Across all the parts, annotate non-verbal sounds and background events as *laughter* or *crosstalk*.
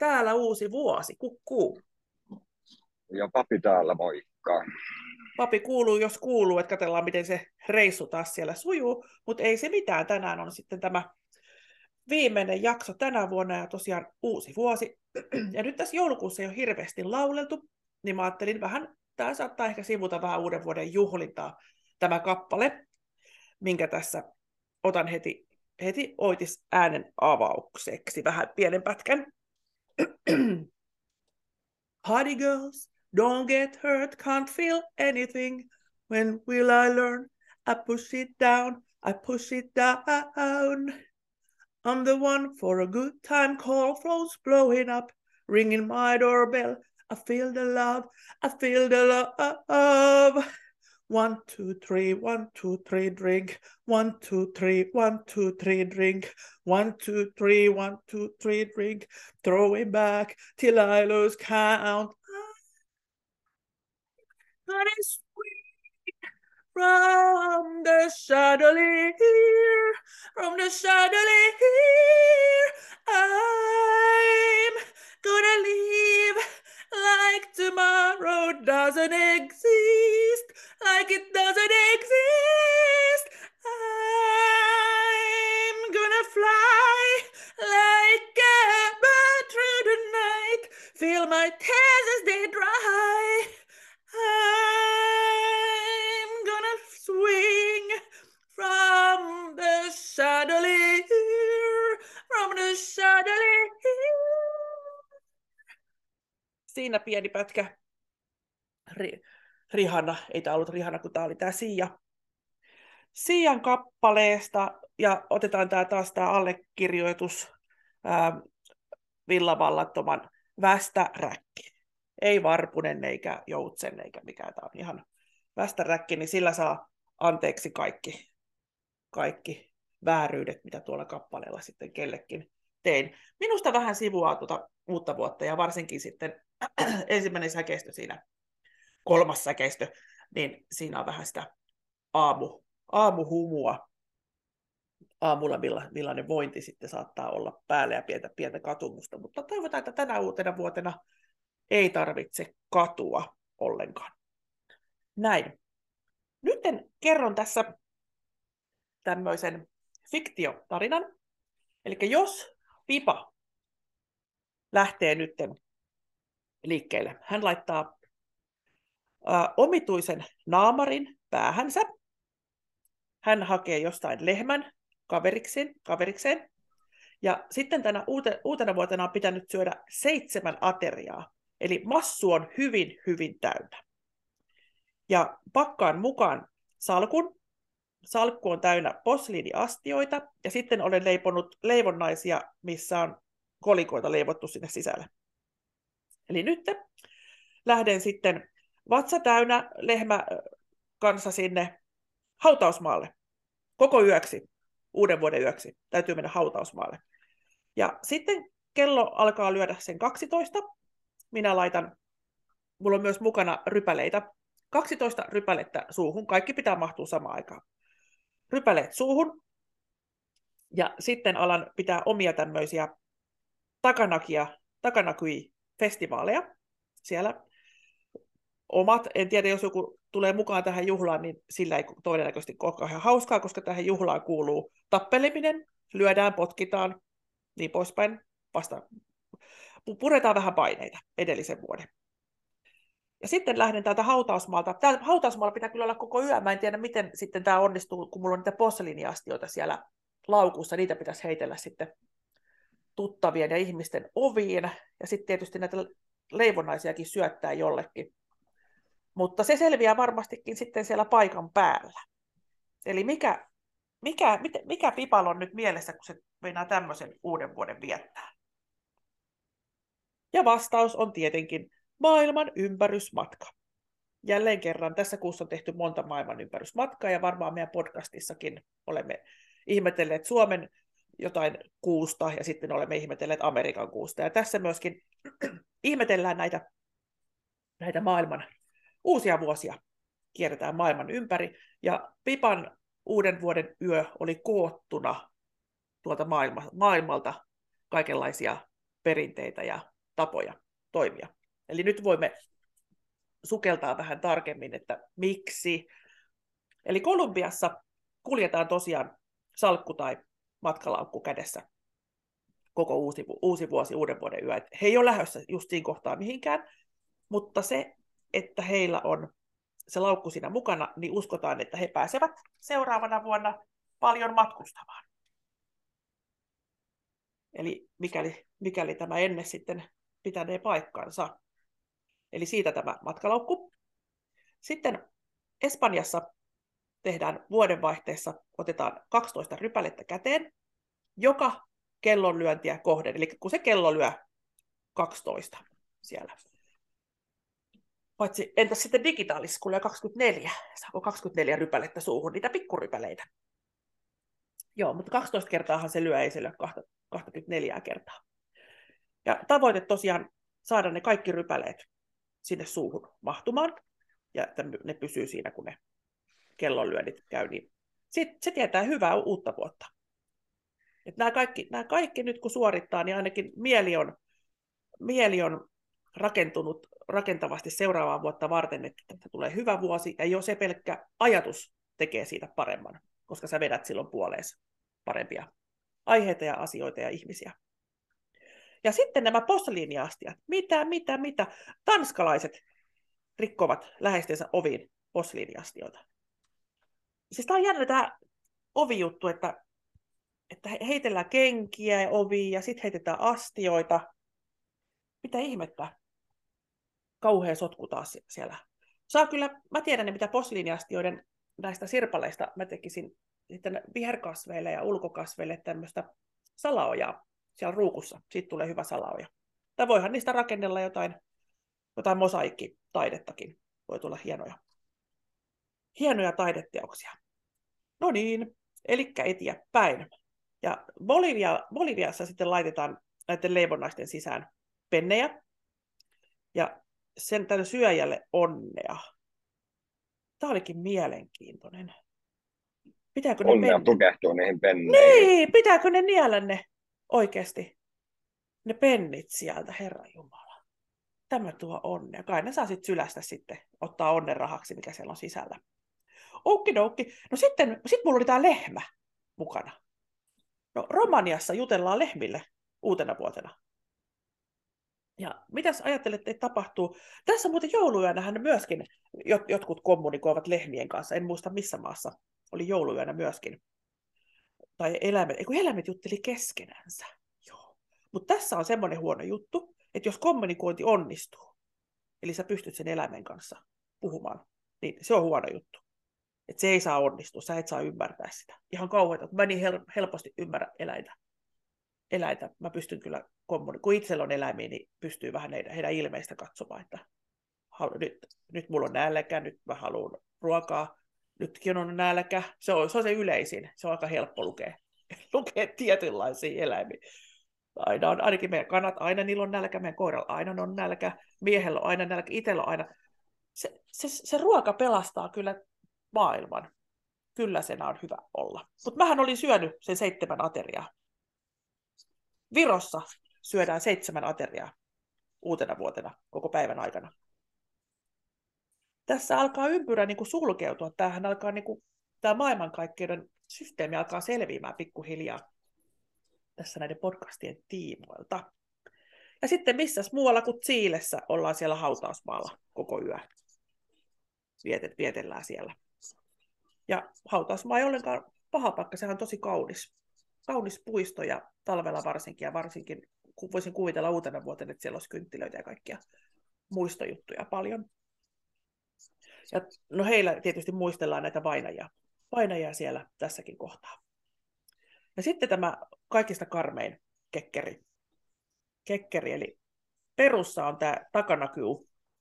Täällä uusi vuosi, kukkuu. Ja papi täällä, moikka. Papi kuuluu, jos kuuluu, että katsellaan, miten se reissu taas siellä sujuu, mutta ei se mitään. Tänään on sitten tämä viimeinen jakso tänä vuonna ja tosiaan uusi vuosi. *clears throat* Ja nyt tässä joulukuussa ei ole hirveästi lauleltu, niin mä ajattelin vähän, tämä saattaa ehkä sivuta vähän uuden vuoden juhlintaa, tämä kappale, minkä tässä otan heti, heti oitis äänen avaukseksi vähän pienen pätkän. *clears throat* Party girls, don't get hurt, can't feel anything. When will I learn? I push it down, I push it down. I'm the one for a good time, call phones blowing up, ringing my doorbell. I feel the love, I feel the love. One, two, three, one, two, three, drink. One, two, three, one, two, three, drink. One, two, three, one, two, three, drink. Throw it back till I lose count. And it's sweet from the chandelier, from the chandelier. I'm gonna leave like tomorrow doesn't pieni pätkä. Ri- Rihanna, ei tämä ollut Rihanna, kun tämä oli tämä Sia. Sian kappaleesta, ja otetaan tämä taas tämä allekirjoitus ää, villavallattoman västäräkki. Ei varpunen eikä joutsen eikä mikään, tämä on ihan västäräkki, niin sillä saa anteeksi kaikki, kaikki vääryydet, mitä tuolla kappaleella sitten kellekin tein. Minusta vähän sivuaa tuota uutta vuotta ja varsinkin sitten *clears throat* ensimmäinen säkeistö siinä, kolmas säkeistö, niin siinä on vähän sitä aamu, aamuhumua. Aamulla milla, millainen vointi sitten saattaa olla päällä ja pientä, pientä katumusta, mutta toivotaan, että tänä uutena vuotena ei tarvitse katua ollenkaan. Näin. Nyt kerron tässä tämmöisen fiktiotarinan. Eli jos Pipa lähtee nytten liikkeelle. Hän laittaa ä, omituisen naamarin päähänsä. Hän hakee jostain lehmän kaverikseen, kaverikseen. Ja sitten tänä uute, uutena vuotena on pitänyt syödä seitsemän ateriaa. Eli massu on hyvin, hyvin täynnä. Ja pakkaan mukaan salkun. Salkku on täynnä posliiniastioita. Ja sitten olen leiponut leivonnaisia, missä on kolikoita leivottu sinne sisälle. Eli nyt lähden sitten vatsa täynnä lehmä kanssa sinne hautausmaalle koko yöksi, uuden vuoden yöksi. Täytyy mennä hautausmaalle. Ja sitten kello alkaa lyödä sen 12. Minä laitan, mulla on myös mukana rypäleitä, 12 rypälettä suuhun. Kaikki pitää mahtua samaan aikaan. Rypäleet suuhun. Ja sitten alan pitää omia tämmöisiä takanakia, takanakui festivaaleja siellä. Omat, en tiedä, jos joku tulee mukaan tähän juhlaan, niin sillä ei todennäköisesti ole ihan hauskaa, koska tähän juhlaan kuuluu tappeleminen, lyödään, potkitaan, niin poispäin. Vasta puretaan vähän paineita edellisen vuoden. Ja sitten lähden täältä hautausmaalta. Täällä hautausmaalla pitää kyllä olla koko yö. Mä en tiedä, miten sitten tämä onnistuu, kun mulla on niitä posseliniastioita siellä laukussa. Niitä pitäisi heitellä sitten tuttavien ja ihmisten oviin. Ja sitten tietysti näitä leivonnaisiakin syöttää jollekin. Mutta se selviää varmastikin sitten siellä paikan päällä. Eli mikä, mikä, mikä Pipal on nyt mielessä, kun se meinaa tämmöisen uuden vuoden viettää? Ja vastaus on tietenkin maailman ympärysmatka. Jälleen kerran tässä kuussa on tehty monta maailman ympärysmatkaa ja varmaan meidän podcastissakin olemme ihmetelleet Suomen jotain kuusta ja sitten olemme ihmetelleet Amerikan kuusta. Ja tässä myöskin *clears throat* ihmetellään näitä, näitä maailman uusia vuosia. Kierretään maailman ympäri ja Pipan uuden vuoden yö oli koottuna tuolta maailma, maailmalta kaikenlaisia perinteitä ja tapoja toimia. Eli nyt voimme sukeltaa vähän tarkemmin, että miksi. Eli Kolumbiassa kuljetaan tosiaan salkku tai matkalaukku kädessä koko uusi, uusi vuosi, uuden vuoden yö. he ei ole lähdössä just siinä kohtaa mihinkään, mutta se, että heillä on se laukku siinä mukana, niin uskotaan, että he pääsevät seuraavana vuonna paljon matkustamaan. Eli mikäli, mikäli tämä ennen sitten pitänee paikkansa. Eli siitä tämä matkalaukku. Sitten Espanjassa tehdään vuodenvaihteessa, otetaan 12 rypälettä käteen, joka kellonlyöntiä kohden. Eli kun se kello lyö 12 siellä. Paitsi entäs sitten digitaalisessa, kun lyö 24, saako 24 rypälettä suuhun, niitä pikkurypäleitä. Joo, mutta 12 kertaahan se lyö, ei se lyö 24 kertaa. Ja tavoite tosiaan saada ne kaikki rypäleet sinne suuhun mahtumaan, ja että ne pysyy siinä, kun ne kellonlyönnit käy, niin sit, se tietää hyvää uutta vuotta. Et nämä, kaikki, nämä kaikki nyt kun suorittaa, niin ainakin mieli on, mieli on rakentunut rakentavasti seuraavaa vuotta varten, että tulee hyvä vuosi, ja jo se pelkkä ajatus tekee siitä paremman, koska sä vedät silloin puoleesi parempia aiheita ja asioita ja ihmisiä. Ja sitten nämä posliiniastiat. Mitä, mitä, mitä? Tanskalaiset rikkovat läheistensä oviin posliiniastioita. Siis tämä on jännä tämä ovijuttu, että, että heitellään kenkiä ja ovia ja sitten heitetään astioita. Mitä ihmettä? Kauhea sotku taas siellä. Saa kyllä, mä tiedän mitä posliiniastioiden näistä sirpaleista mä tekisin sitten viherkasveille ja ulkokasveille tämmöistä salaojaa siellä ruukussa. Siitä tulee hyvä salaoja. Tai voihan niistä rakennella jotain, jotain mosaikkitaidettakin. Voi tulla hienoja, hienoja taideteoksia. No niin, eli eteenpäin. Ja Bolivia, Boliviassa sitten laitetaan näiden leivonnaisten sisään pennejä. Ja sen tälle syöjälle onnea. Tämä olikin mielenkiintoinen. Pitääkö ne Onnea pen... tukehtuu niihin penneihin. Niin, pitääkö ne niellä ne oikeasti? Ne pennit sieltä, Herra Jumala. Tämä tuo onnea. Kai ne saa sitten sylästä sitten ottaa onnen rahaksi, mikä siellä on sisällä. Okidoki. No sitten sit mulla oli tämä lehmä mukana. No Romaniassa jutellaan lehmille uutena vuotena. Ja mitäs ajattelette, että tapahtuu? Tässä muuten jouluyönähän myöskin jotkut kommunikoivat lehmien kanssa. En muista missä maassa oli jouluyönä myöskin. Tai eläimet, kun eläimet jutteli keskenänsä. Joo. Mutta tässä on semmoinen huono juttu, että jos kommunikointi onnistuu, eli sä pystyt sen eläimen kanssa puhumaan, niin se on huono juttu. Että se ei saa onnistua, sä et saa ymmärtää sitä. Ihan kauheita, mä niin hel- helposti ymmärrän eläintä. eläintä. Mä pystyn kyllä, kommunikoimaan. kun itsellä on eläimiä, niin pystyy vähän heidän, heidän ilmeistä katsomaan, että halu, nyt, nyt mulla on nälkä, nyt mä haluan ruokaa, nytkin on nälkä. Se on, se on se yleisin, se on aika helppo lukea, *laughs* lukea tietynlaisia eläimiä. Aina on, ainakin meidän kanat, aina niillä on nälkä, meidän koiralla aina on nälkä, miehellä on aina nälkä, itsellä on aina. Se, se, se ruoka pelastaa kyllä maailman. Kyllä sen on hyvä olla. Mutta mähän olin syönyt sen seitsemän ateriaa. Virossa syödään seitsemän ateriaa uutena vuotena koko päivän aikana tässä alkaa ympyrä niin kuin sulkeutua. Tämähän alkaa, niin kuin, tämä maailmankaikkeuden systeemi alkaa selviämään pikkuhiljaa tässä näiden podcastien tiimoilta. Ja sitten missä muualla kuin Chiilessä ollaan siellä hautausmaalla koko yö. Vietet, vietellään siellä. Ja hautausmaa ei ollenkaan paha paikka, sehän on tosi kaunis. Kaunis puisto ja talvella varsinkin, ja varsinkin voisin kuvitella uutena vuotena, että siellä olisi kynttilöitä ja kaikkia muistojuttuja paljon. Ja no heillä tietysti muistellaan näitä vainajia, vainajia siellä tässäkin kohtaa. Ja sitten tämä kaikista karmein kekkeri. Kekkeri, eli Perussa on tämä Takanakyy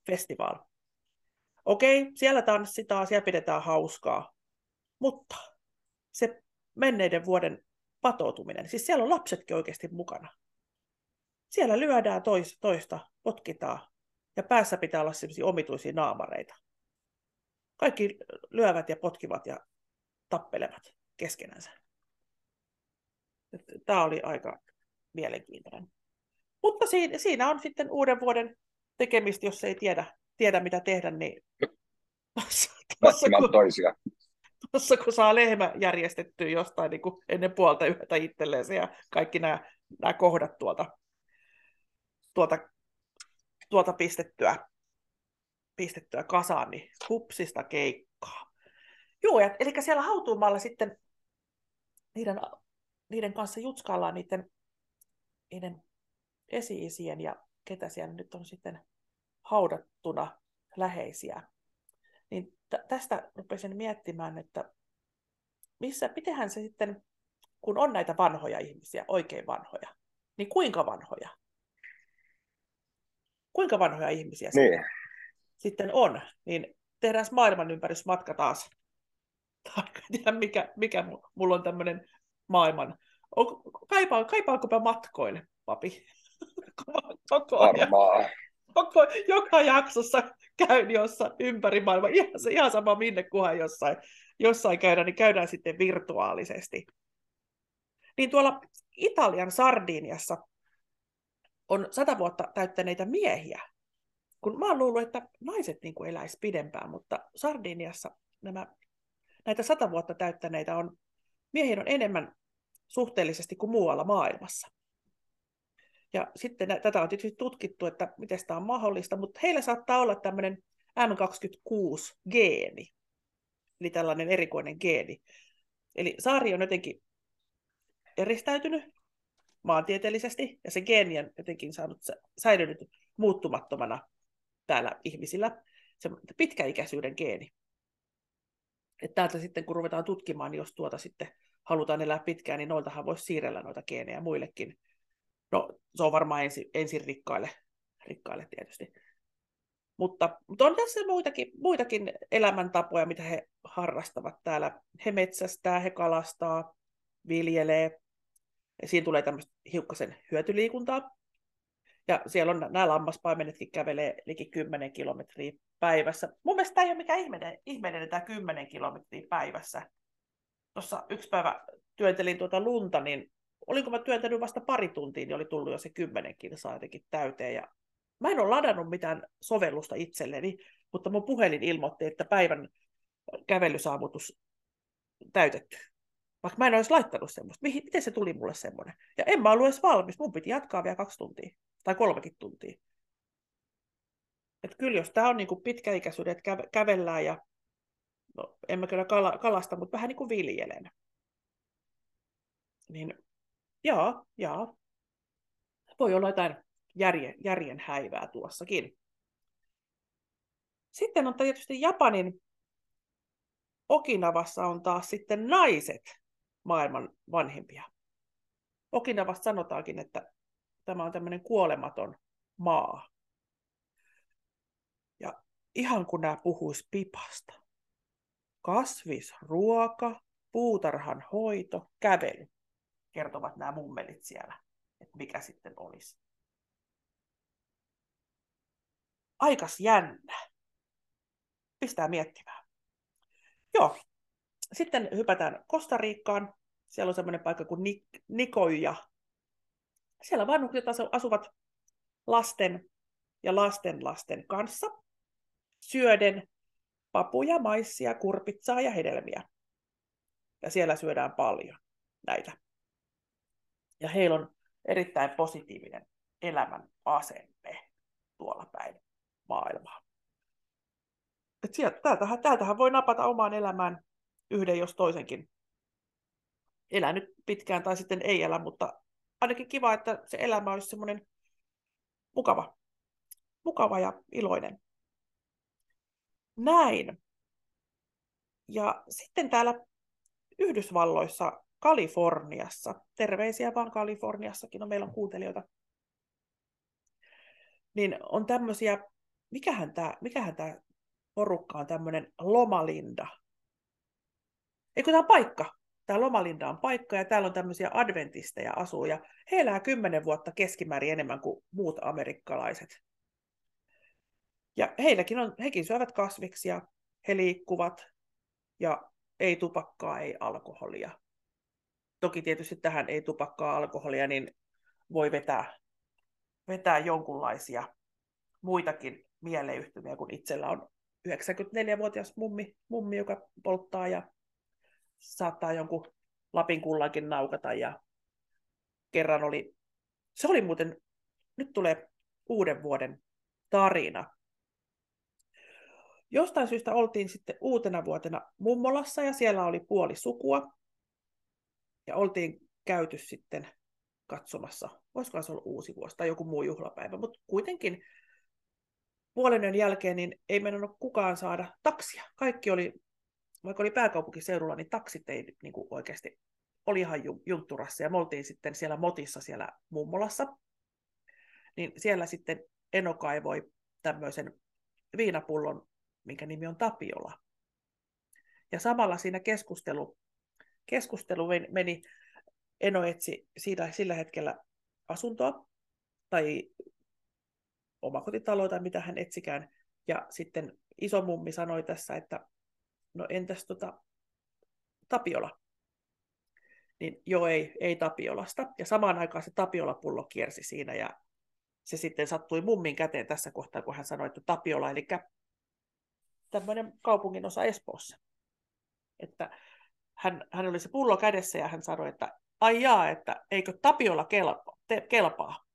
festival. Okei, siellä tanssitaan, siellä pidetään hauskaa, mutta se menneiden vuoden patoutuminen, siis siellä on lapsetkin oikeasti mukana. Siellä lyödään toista, potkitaan, ja päässä pitää olla sellaisia omituisia naamareita kaikki lyövät ja potkivat ja tappelevat keskenänsä. Tämä oli aika mielenkiintoinen. Mutta siinä, on sitten uuden vuoden tekemistä, jos ei tiedä, tiedä mitä tehdä, niin kun, toisia. Tuossa kun saa lehmä järjestettyä jostain niin kuin ennen puolta yhtä itselleen ja kaikki nämä, nämä kohdat tuolta, tuolta, tuolta pistettyä, pistettyä kasaan, niin hupsista keikkaa. Joo, ja, eli siellä hautuumalla sitten niiden, niiden kanssa jutskaillaan niiden, niiden esi-isien ja ketä siellä nyt on sitten haudattuna läheisiä. Niin t- tästä rupesin miettimään, että missä, mitenhän se sitten, kun on näitä vanhoja ihmisiä, oikein vanhoja, niin kuinka vanhoja? Kuinka vanhoja ihmisiä niin. sitten, sitten on? Niin tehdään maailmanympärysmatka taas. *laughs* Tai mikä, mikä mulla on tämmöinen maailman. kaipaa, kaipaankopa matkoille, papi? *laughs* Koko ajan. Koko, joka jaksossa käyn jossa ympäri maailmaa. Ihan, ihan sama minne kunhan jossain, jossain käydään, niin käydään sitten virtuaalisesti. Niin tuolla Italian Sardiniassa on sata vuotta täyttäneitä miehiä. Kun mä oon luullut, että naiset niin kuin eläisi pidempään, mutta Sardiniassa nämä, näitä sata vuotta täyttäneitä on, miehiä on enemmän suhteellisesti kuin muualla maailmassa. Ja sitten tätä on tietysti tutkittu, että miten tämä on mahdollista, mutta heillä saattaa olla tämmöinen M26-geeni, eli tällainen erikoinen geeni. Eli saari on jotenkin eristäytynyt maantieteellisesti, ja se geeni on jotenkin saanut säilynyt muuttumattomana täällä ihmisillä. Se pitkäikäisyyden geeni. Että täältä sitten, kun ruvetaan tutkimaan, niin jos tuota sitten halutaan elää pitkään, niin noiltahan voisi siirrellä noita geenejä muillekin No, se on varmaan ensin, ensin rikkaille, rikkaille tietysti. Mutta, mutta on tässä muitakin, muitakin elämäntapoja, mitä he harrastavat täällä. He metsästää, he kalastaa, viljelee. Ja siinä tulee tämmöistä hiukkasen hyötyliikuntaa. Ja siellä on nämä lammaspaimenetkin kävelee liki 10 kilometriä päivässä. Mun mielestä tämä ei ole mikään ihmeinen, ihmeinen tämä 10 kilometriä päivässä. Tuossa yksi päivä työntelin tuota lunta, niin olinko mä työntänyt vasta pari tuntia, niin oli tullut jo se kymmenen kilsaa jotenkin täyteen. Ja mä en ole ladannut mitään sovellusta itselleni, mutta mun puhelin ilmoitti, että päivän kävelysaavutus täytetty. Vaikka mä en olisi laittanut semmoista. Mihin, miten se tuli mulle semmoinen? Ja en mä ollut edes valmis. Mun piti jatkaa vielä kaksi tuntia. Tai kolmekin tuntia. Et kyllä jos tämä on niinku pitkäikäisyyden, että kävellään ja no, en mä kyllä kala, kalasta, mutta vähän niin kuin viljelen. Niin Joo, joo. Voi olla jotain järjen, järjen häivää tuossakin. Sitten on tietysti Japanin Okinavassa on taas sitten naiset maailman vanhimpia. Okinavassa sanotaankin, että tämä on tämmöinen kuolematon maa. Ja ihan kun nämä puhuis pipasta. Kasvis, ruoka, puutarhan hoito, kävely kertovat nämä mummelit siellä, että mikä sitten olisi. Aikas jännä. Pistää miettimään. Joo. Sitten hypätään Kostariikkaan. Siellä on semmoinen paikka kuin Nik- Nikoja. Siellä vanhukset asuvat lasten ja lasten lasten kanssa syöden papuja, maissia, kurpitsaa ja hedelmiä. Ja siellä syödään paljon näitä ja heillä on erittäin positiivinen elämän asenne tuolla päin maailmaa. Et sieltä, täältähän, täältähän voi napata omaan elämään yhden jos toisenkin. Elää nyt pitkään tai sitten ei elä, mutta ainakin kiva, että se elämä olisi semmoinen mukava, mukava ja iloinen. Näin. Ja sitten täällä Yhdysvalloissa Kaliforniassa. Terveisiä vaan Kaliforniassakin, no meillä on kuuntelijoita. Niin on tämmöisiä, mikähän tämä mikähän tää porukka on tämmöinen lomalinda. Eikö tämä paikka? Tämä lomalinda on paikka ja täällä on tämmöisiä adventisteja asuu ja he elää kymmenen vuotta keskimäärin enemmän kuin muut amerikkalaiset. Ja heilläkin on, hekin syövät kasviksia, he liikkuvat ja ei tupakkaa, ei alkoholia. Toki tietysti tähän ei tupakkaa alkoholia, niin voi vetää vetää jonkunlaisia muitakin mieleyhtymiä, kun itsellä on 94-vuotias mummi, mummi, joka polttaa ja saattaa jonkun Lapin kullankin naukata. Ja kerran oli, se oli muuten, nyt tulee uuden vuoden tarina. Jostain syystä oltiin sitten uutena vuotena mummolassa ja siellä oli puoli sukua. Ja oltiin käyty sitten katsomassa, voisiko se olla uusi vuosi tai joku muu juhlapäivä, mutta kuitenkin puolen jälkeen niin ei mennyt kukaan saada taksia. Kaikki oli, vaikka oli pääkaupunkiseudulla, niin taksit ei niin kuin oikeasti, oli ihan juntturassa. Ja me oltiin sitten siellä Motissa siellä mummolassa. Niin siellä sitten Eno kaivoi tämmöisen viinapullon, minkä nimi on Tapiola. Ja samalla siinä keskustelu, keskustelu meni, Eno etsi siitä, sillä hetkellä asuntoa tai omakotitaloa tai mitä hän etsikään. Ja sitten iso mummi sanoi tässä, että no entäs tota Tapiola? Niin joo, ei, ei Tapiolasta. Ja samaan aikaan se Tapiola-pullo kiersi siinä ja se sitten sattui mummin käteen tässä kohtaa, kun hän sanoi, että Tapiola, eli tämmöinen kaupungin osa Espoossa. Että hän, hän oli se pullo kädessä ja hän sanoi, että ai jaa, että eikö Tapiola kelpaa. Te, kelpaa.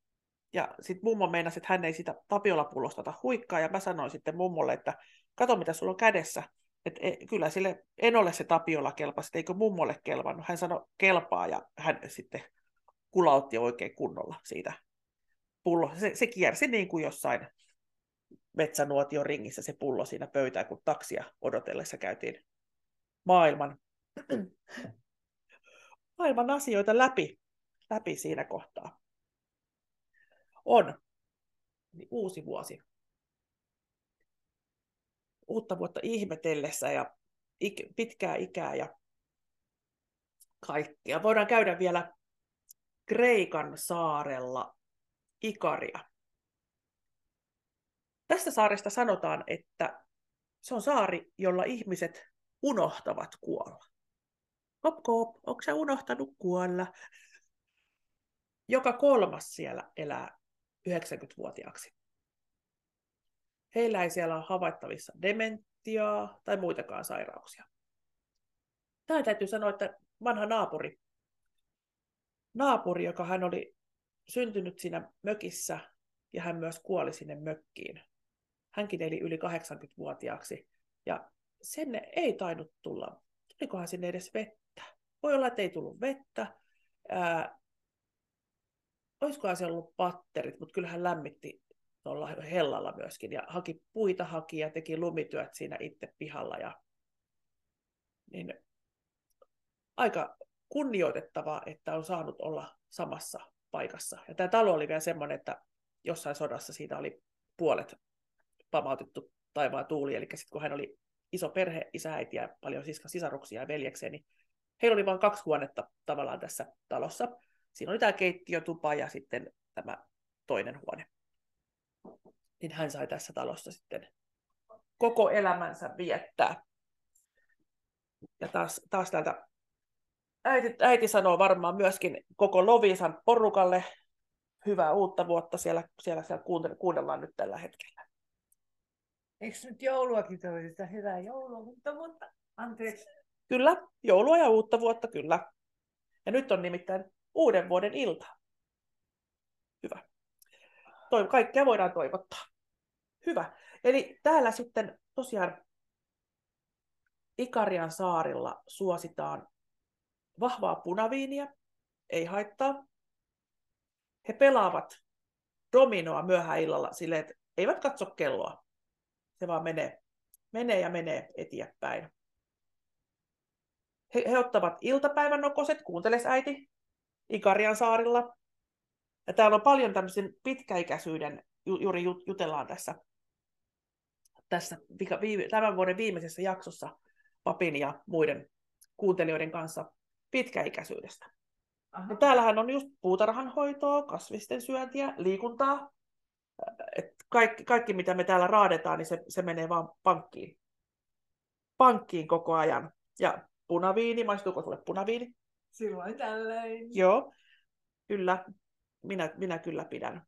Ja sitten mummo meinasi, että hän ei sitä Tapiola-pullosta ota huikkaa, ja mä sanoin sitten mummolle, että kato mitä sulla on kädessä, että e, kyllä sille en ole se Tapiola kelpasi, eikö mummolle kelvannut. Hän sanoi kelpaa, ja hän sitten kulautti oikein kunnolla siitä pullo. Se, se kiersi niin kuin jossain metsänuotion ringissä se pullo siinä pöytään, kun taksia odotellessa käytiin maailman, *clears throat* maailman asioita läpi, läpi siinä kohtaa on niin uusi vuosi. Uutta vuotta ihmetellessä ja ik- pitkää ikää ja kaikkea. Voidaan käydä vielä Kreikan saarella Ikaria. Tästä saaresta sanotaan, että se on saari, jolla ihmiset unohtavat kuolla. Kop, kop, onko sä unohtanut kuolla? Joka kolmas siellä elää 90-vuotiaaksi. Heillä ei siellä ole havaittavissa dementiaa tai muitakaan sairauksia. Tämä täytyy sanoa, että vanha naapuri, naapuri, joka hän oli syntynyt siinä mökissä ja hän myös kuoli sinne mökkiin. Hänkin eli yli 80-vuotiaaksi ja sen ei tainnut tulla, tulikohan sinne edes vettä. Voi olla, että ei tullut vettä. Ää, olisikohan se ollut patterit, mutta kyllähän lämmitti tuolla hellalla myöskin ja haki puita haki ja teki lumityöt siinä itse pihalla. Ja, niin aika kunnioitettavaa, että on saanut olla samassa paikassa. Ja tämä talo oli vielä semmoinen, että jossain sodassa siitä oli puolet pamautettu taivaan tuuli, eli sitten kun hän oli iso perhe, isä, äiti ja paljon siska, sisaruksia ja veljekseen, niin heillä oli vain kaksi huonetta tavallaan tässä talossa siinä oli tämä keittiötupa ja sitten tämä toinen huone. Niin hän sai tässä talossa sitten koko elämänsä viettää. Ja taas, taas täältä äiti, äiti sanoo varmaan myöskin koko Lovisan porukalle hyvää uutta vuotta. Siellä, siellä, siellä kuunnellaan nyt tällä hetkellä. Eikö nyt jouluakin toivoteta? Hyvää joulua, uutta vuotta. Anteeksi. Kyllä, joulua ja uutta vuotta, kyllä. Ja nyt on nimittäin uuden vuoden ilta. Hyvä. Toiv- kaikkea voidaan toivottaa. Hyvä. Eli täällä sitten tosiaan Ikarian saarilla suositaan vahvaa punaviiniä, ei haittaa. He pelaavat dominoa myöhään illalla silleen, että eivät katso kelloa. Se vaan menee, menee ja menee eteenpäin. He, he ottavat iltapäivän nokoset, kuunteles äiti, Ikarian saarilla. Ja täällä on paljon tämmöisen pitkäikäisyyden, ju, juuri jutellaan tässä, tässä viime, tämän vuoden viimeisessä jaksossa papin ja muiden kuuntelijoiden kanssa pitkäikäisyydestä. Ja täällähän on just puutarhanhoitoa, kasvisten syöntiä, liikuntaa. Et kaikki, kaikki, mitä me täällä raadetaan, niin se, se menee vaan pankkiin. Pankkiin koko ajan. Ja punaviini, maistuuko sulle punaviini? Silloin tällöin. Joo, kyllä. Minä, minä kyllä pidän.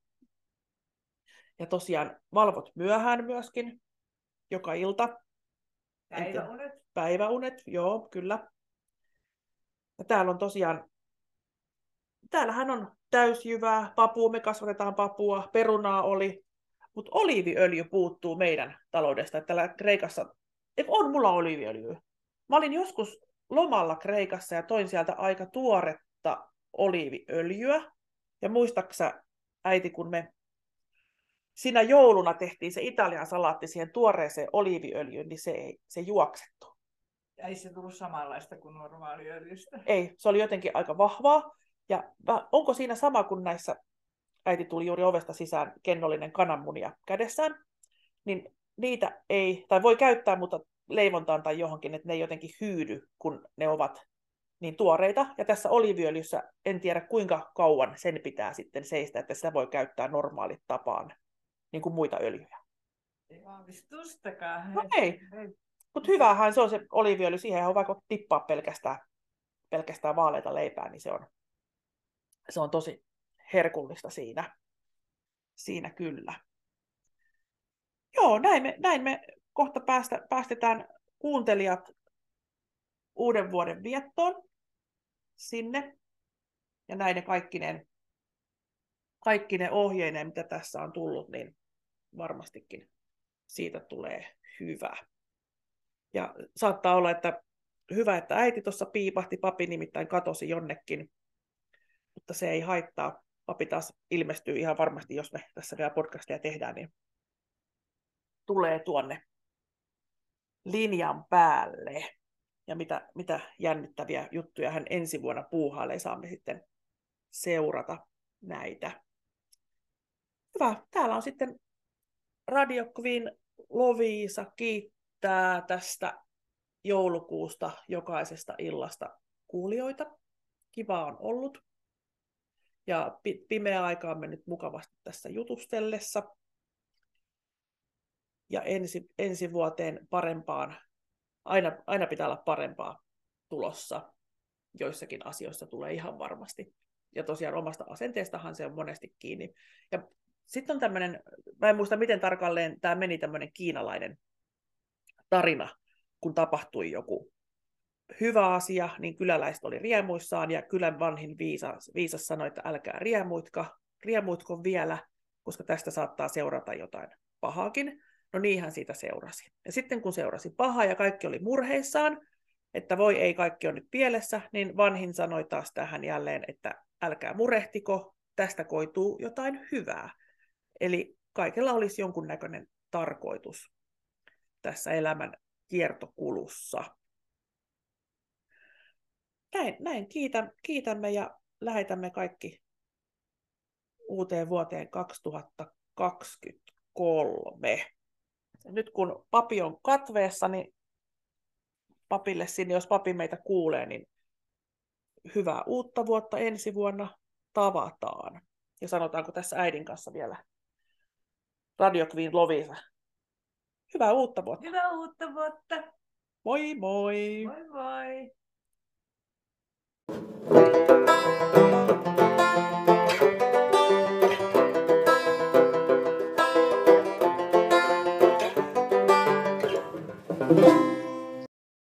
Ja tosiaan valvot myöhään myöskin, joka ilta. Päiväunet. Päiväunet, joo, kyllä. Ja täällä on tosiaan, täällähän on täysjyvää, papua, me kasvatetaan papua, perunaa oli, mutta oliiviöljy puuttuu meidän taloudesta. Että täällä Kreikassa, on mulla oliiviöljyä. Mä olin joskus lomalla Kreikassa ja toin sieltä aika tuoretta oliiviöljyä. Ja muistaksä, äiti, kun me siinä jouluna tehtiin se Italian salaatti siihen tuoreeseen oliiviöljyyn, niin se ei se juoksettu. Ei se tullut samanlaista kuin normaaliöljystä. Ei, se oli jotenkin aika vahvaa. Ja onko siinä sama kuin näissä, äiti tuli juuri ovesta sisään, kennollinen kananmunia kädessään, niin niitä ei, tai voi käyttää, mutta leivontaan tai johonkin, että ne ei jotenkin hyydy, kun ne ovat niin tuoreita. Ja tässä oliviöljyssä en tiedä kuinka kauan sen pitää sitten seistä, että sitä voi käyttää normaalit tapaan, niin kuin muita öljyjä. Ei vahvistustakaan. No ei, mutta hyvähän se on se oliviöljy, siihen on vaikka tippaa pelkästään, pelkästään vaaleita leipää, niin se on, se on tosi herkullista siinä, siinä kyllä. Joo, näin me, näin me kohta päästä, päästetään kuuntelijat uuden vuoden viettoon sinne. Ja näiden kaikkinen, kaikki ne ohjeineen, mitä tässä on tullut, niin varmastikin siitä tulee hyvä. Ja saattaa olla, että hyvä, että äiti tuossa piipahti, papi nimittäin katosi jonnekin, mutta se ei haittaa. Papi taas ilmestyy ihan varmasti, jos me tässä vielä podcastia tehdään, niin tulee tuonne linjan päälle. Ja mitä, mitä jännittäviä juttuja hän ensi vuonna puuhailee, saamme sitten seurata näitä. Hyvä. Täällä on sitten Radio Queen Loviisa kiittää tästä joulukuusta jokaisesta illasta kuulijoita. Kiva on ollut. Ja pimeä aika on mennyt mukavasti tässä jutustellessa ja ensi, ensi vuoteen parempaan, aina, aina pitää olla parempaa tulossa. Joissakin asioissa tulee ihan varmasti. Ja tosiaan omasta asenteestahan se on monesti kiinni. Ja sitten on tämmöinen, mä en muista miten tarkalleen tämä meni tämmöinen kiinalainen tarina, kun tapahtui joku hyvä asia, niin kyläläiset oli riemuissaan ja kylän vanhin viisas, viisas sanoi, että älkää riemuitka, riemuitko vielä, koska tästä saattaa seurata jotain pahaakin. No niinhän siitä seurasi. Ja sitten kun seurasi paha ja kaikki oli murheissaan, että voi ei kaikki on nyt pielessä, niin vanhin sanoi taas tähän jälleen, että älkää murehtiko, tästä koituu jotain hyvää. Eli kaikella olisi jonkunnäköinen tarkoitus tässä elämän kiertokulussa. Näin, näin kiitän, kiitämme ja lähetämme kaikki uuteen vuoteen 2023 nyt kun papi on katveessa, niin papille sinne, jos papi meitä kuulee, niin hyvää uutta vuotta ensi vuonna tavataan. Ja sanotaanko tässä äidin kanssa vielä Radio Queen Lovisa. Hyvää uutta vuotta. Hyvää uutta vuotta. Moi moi. Moi moi.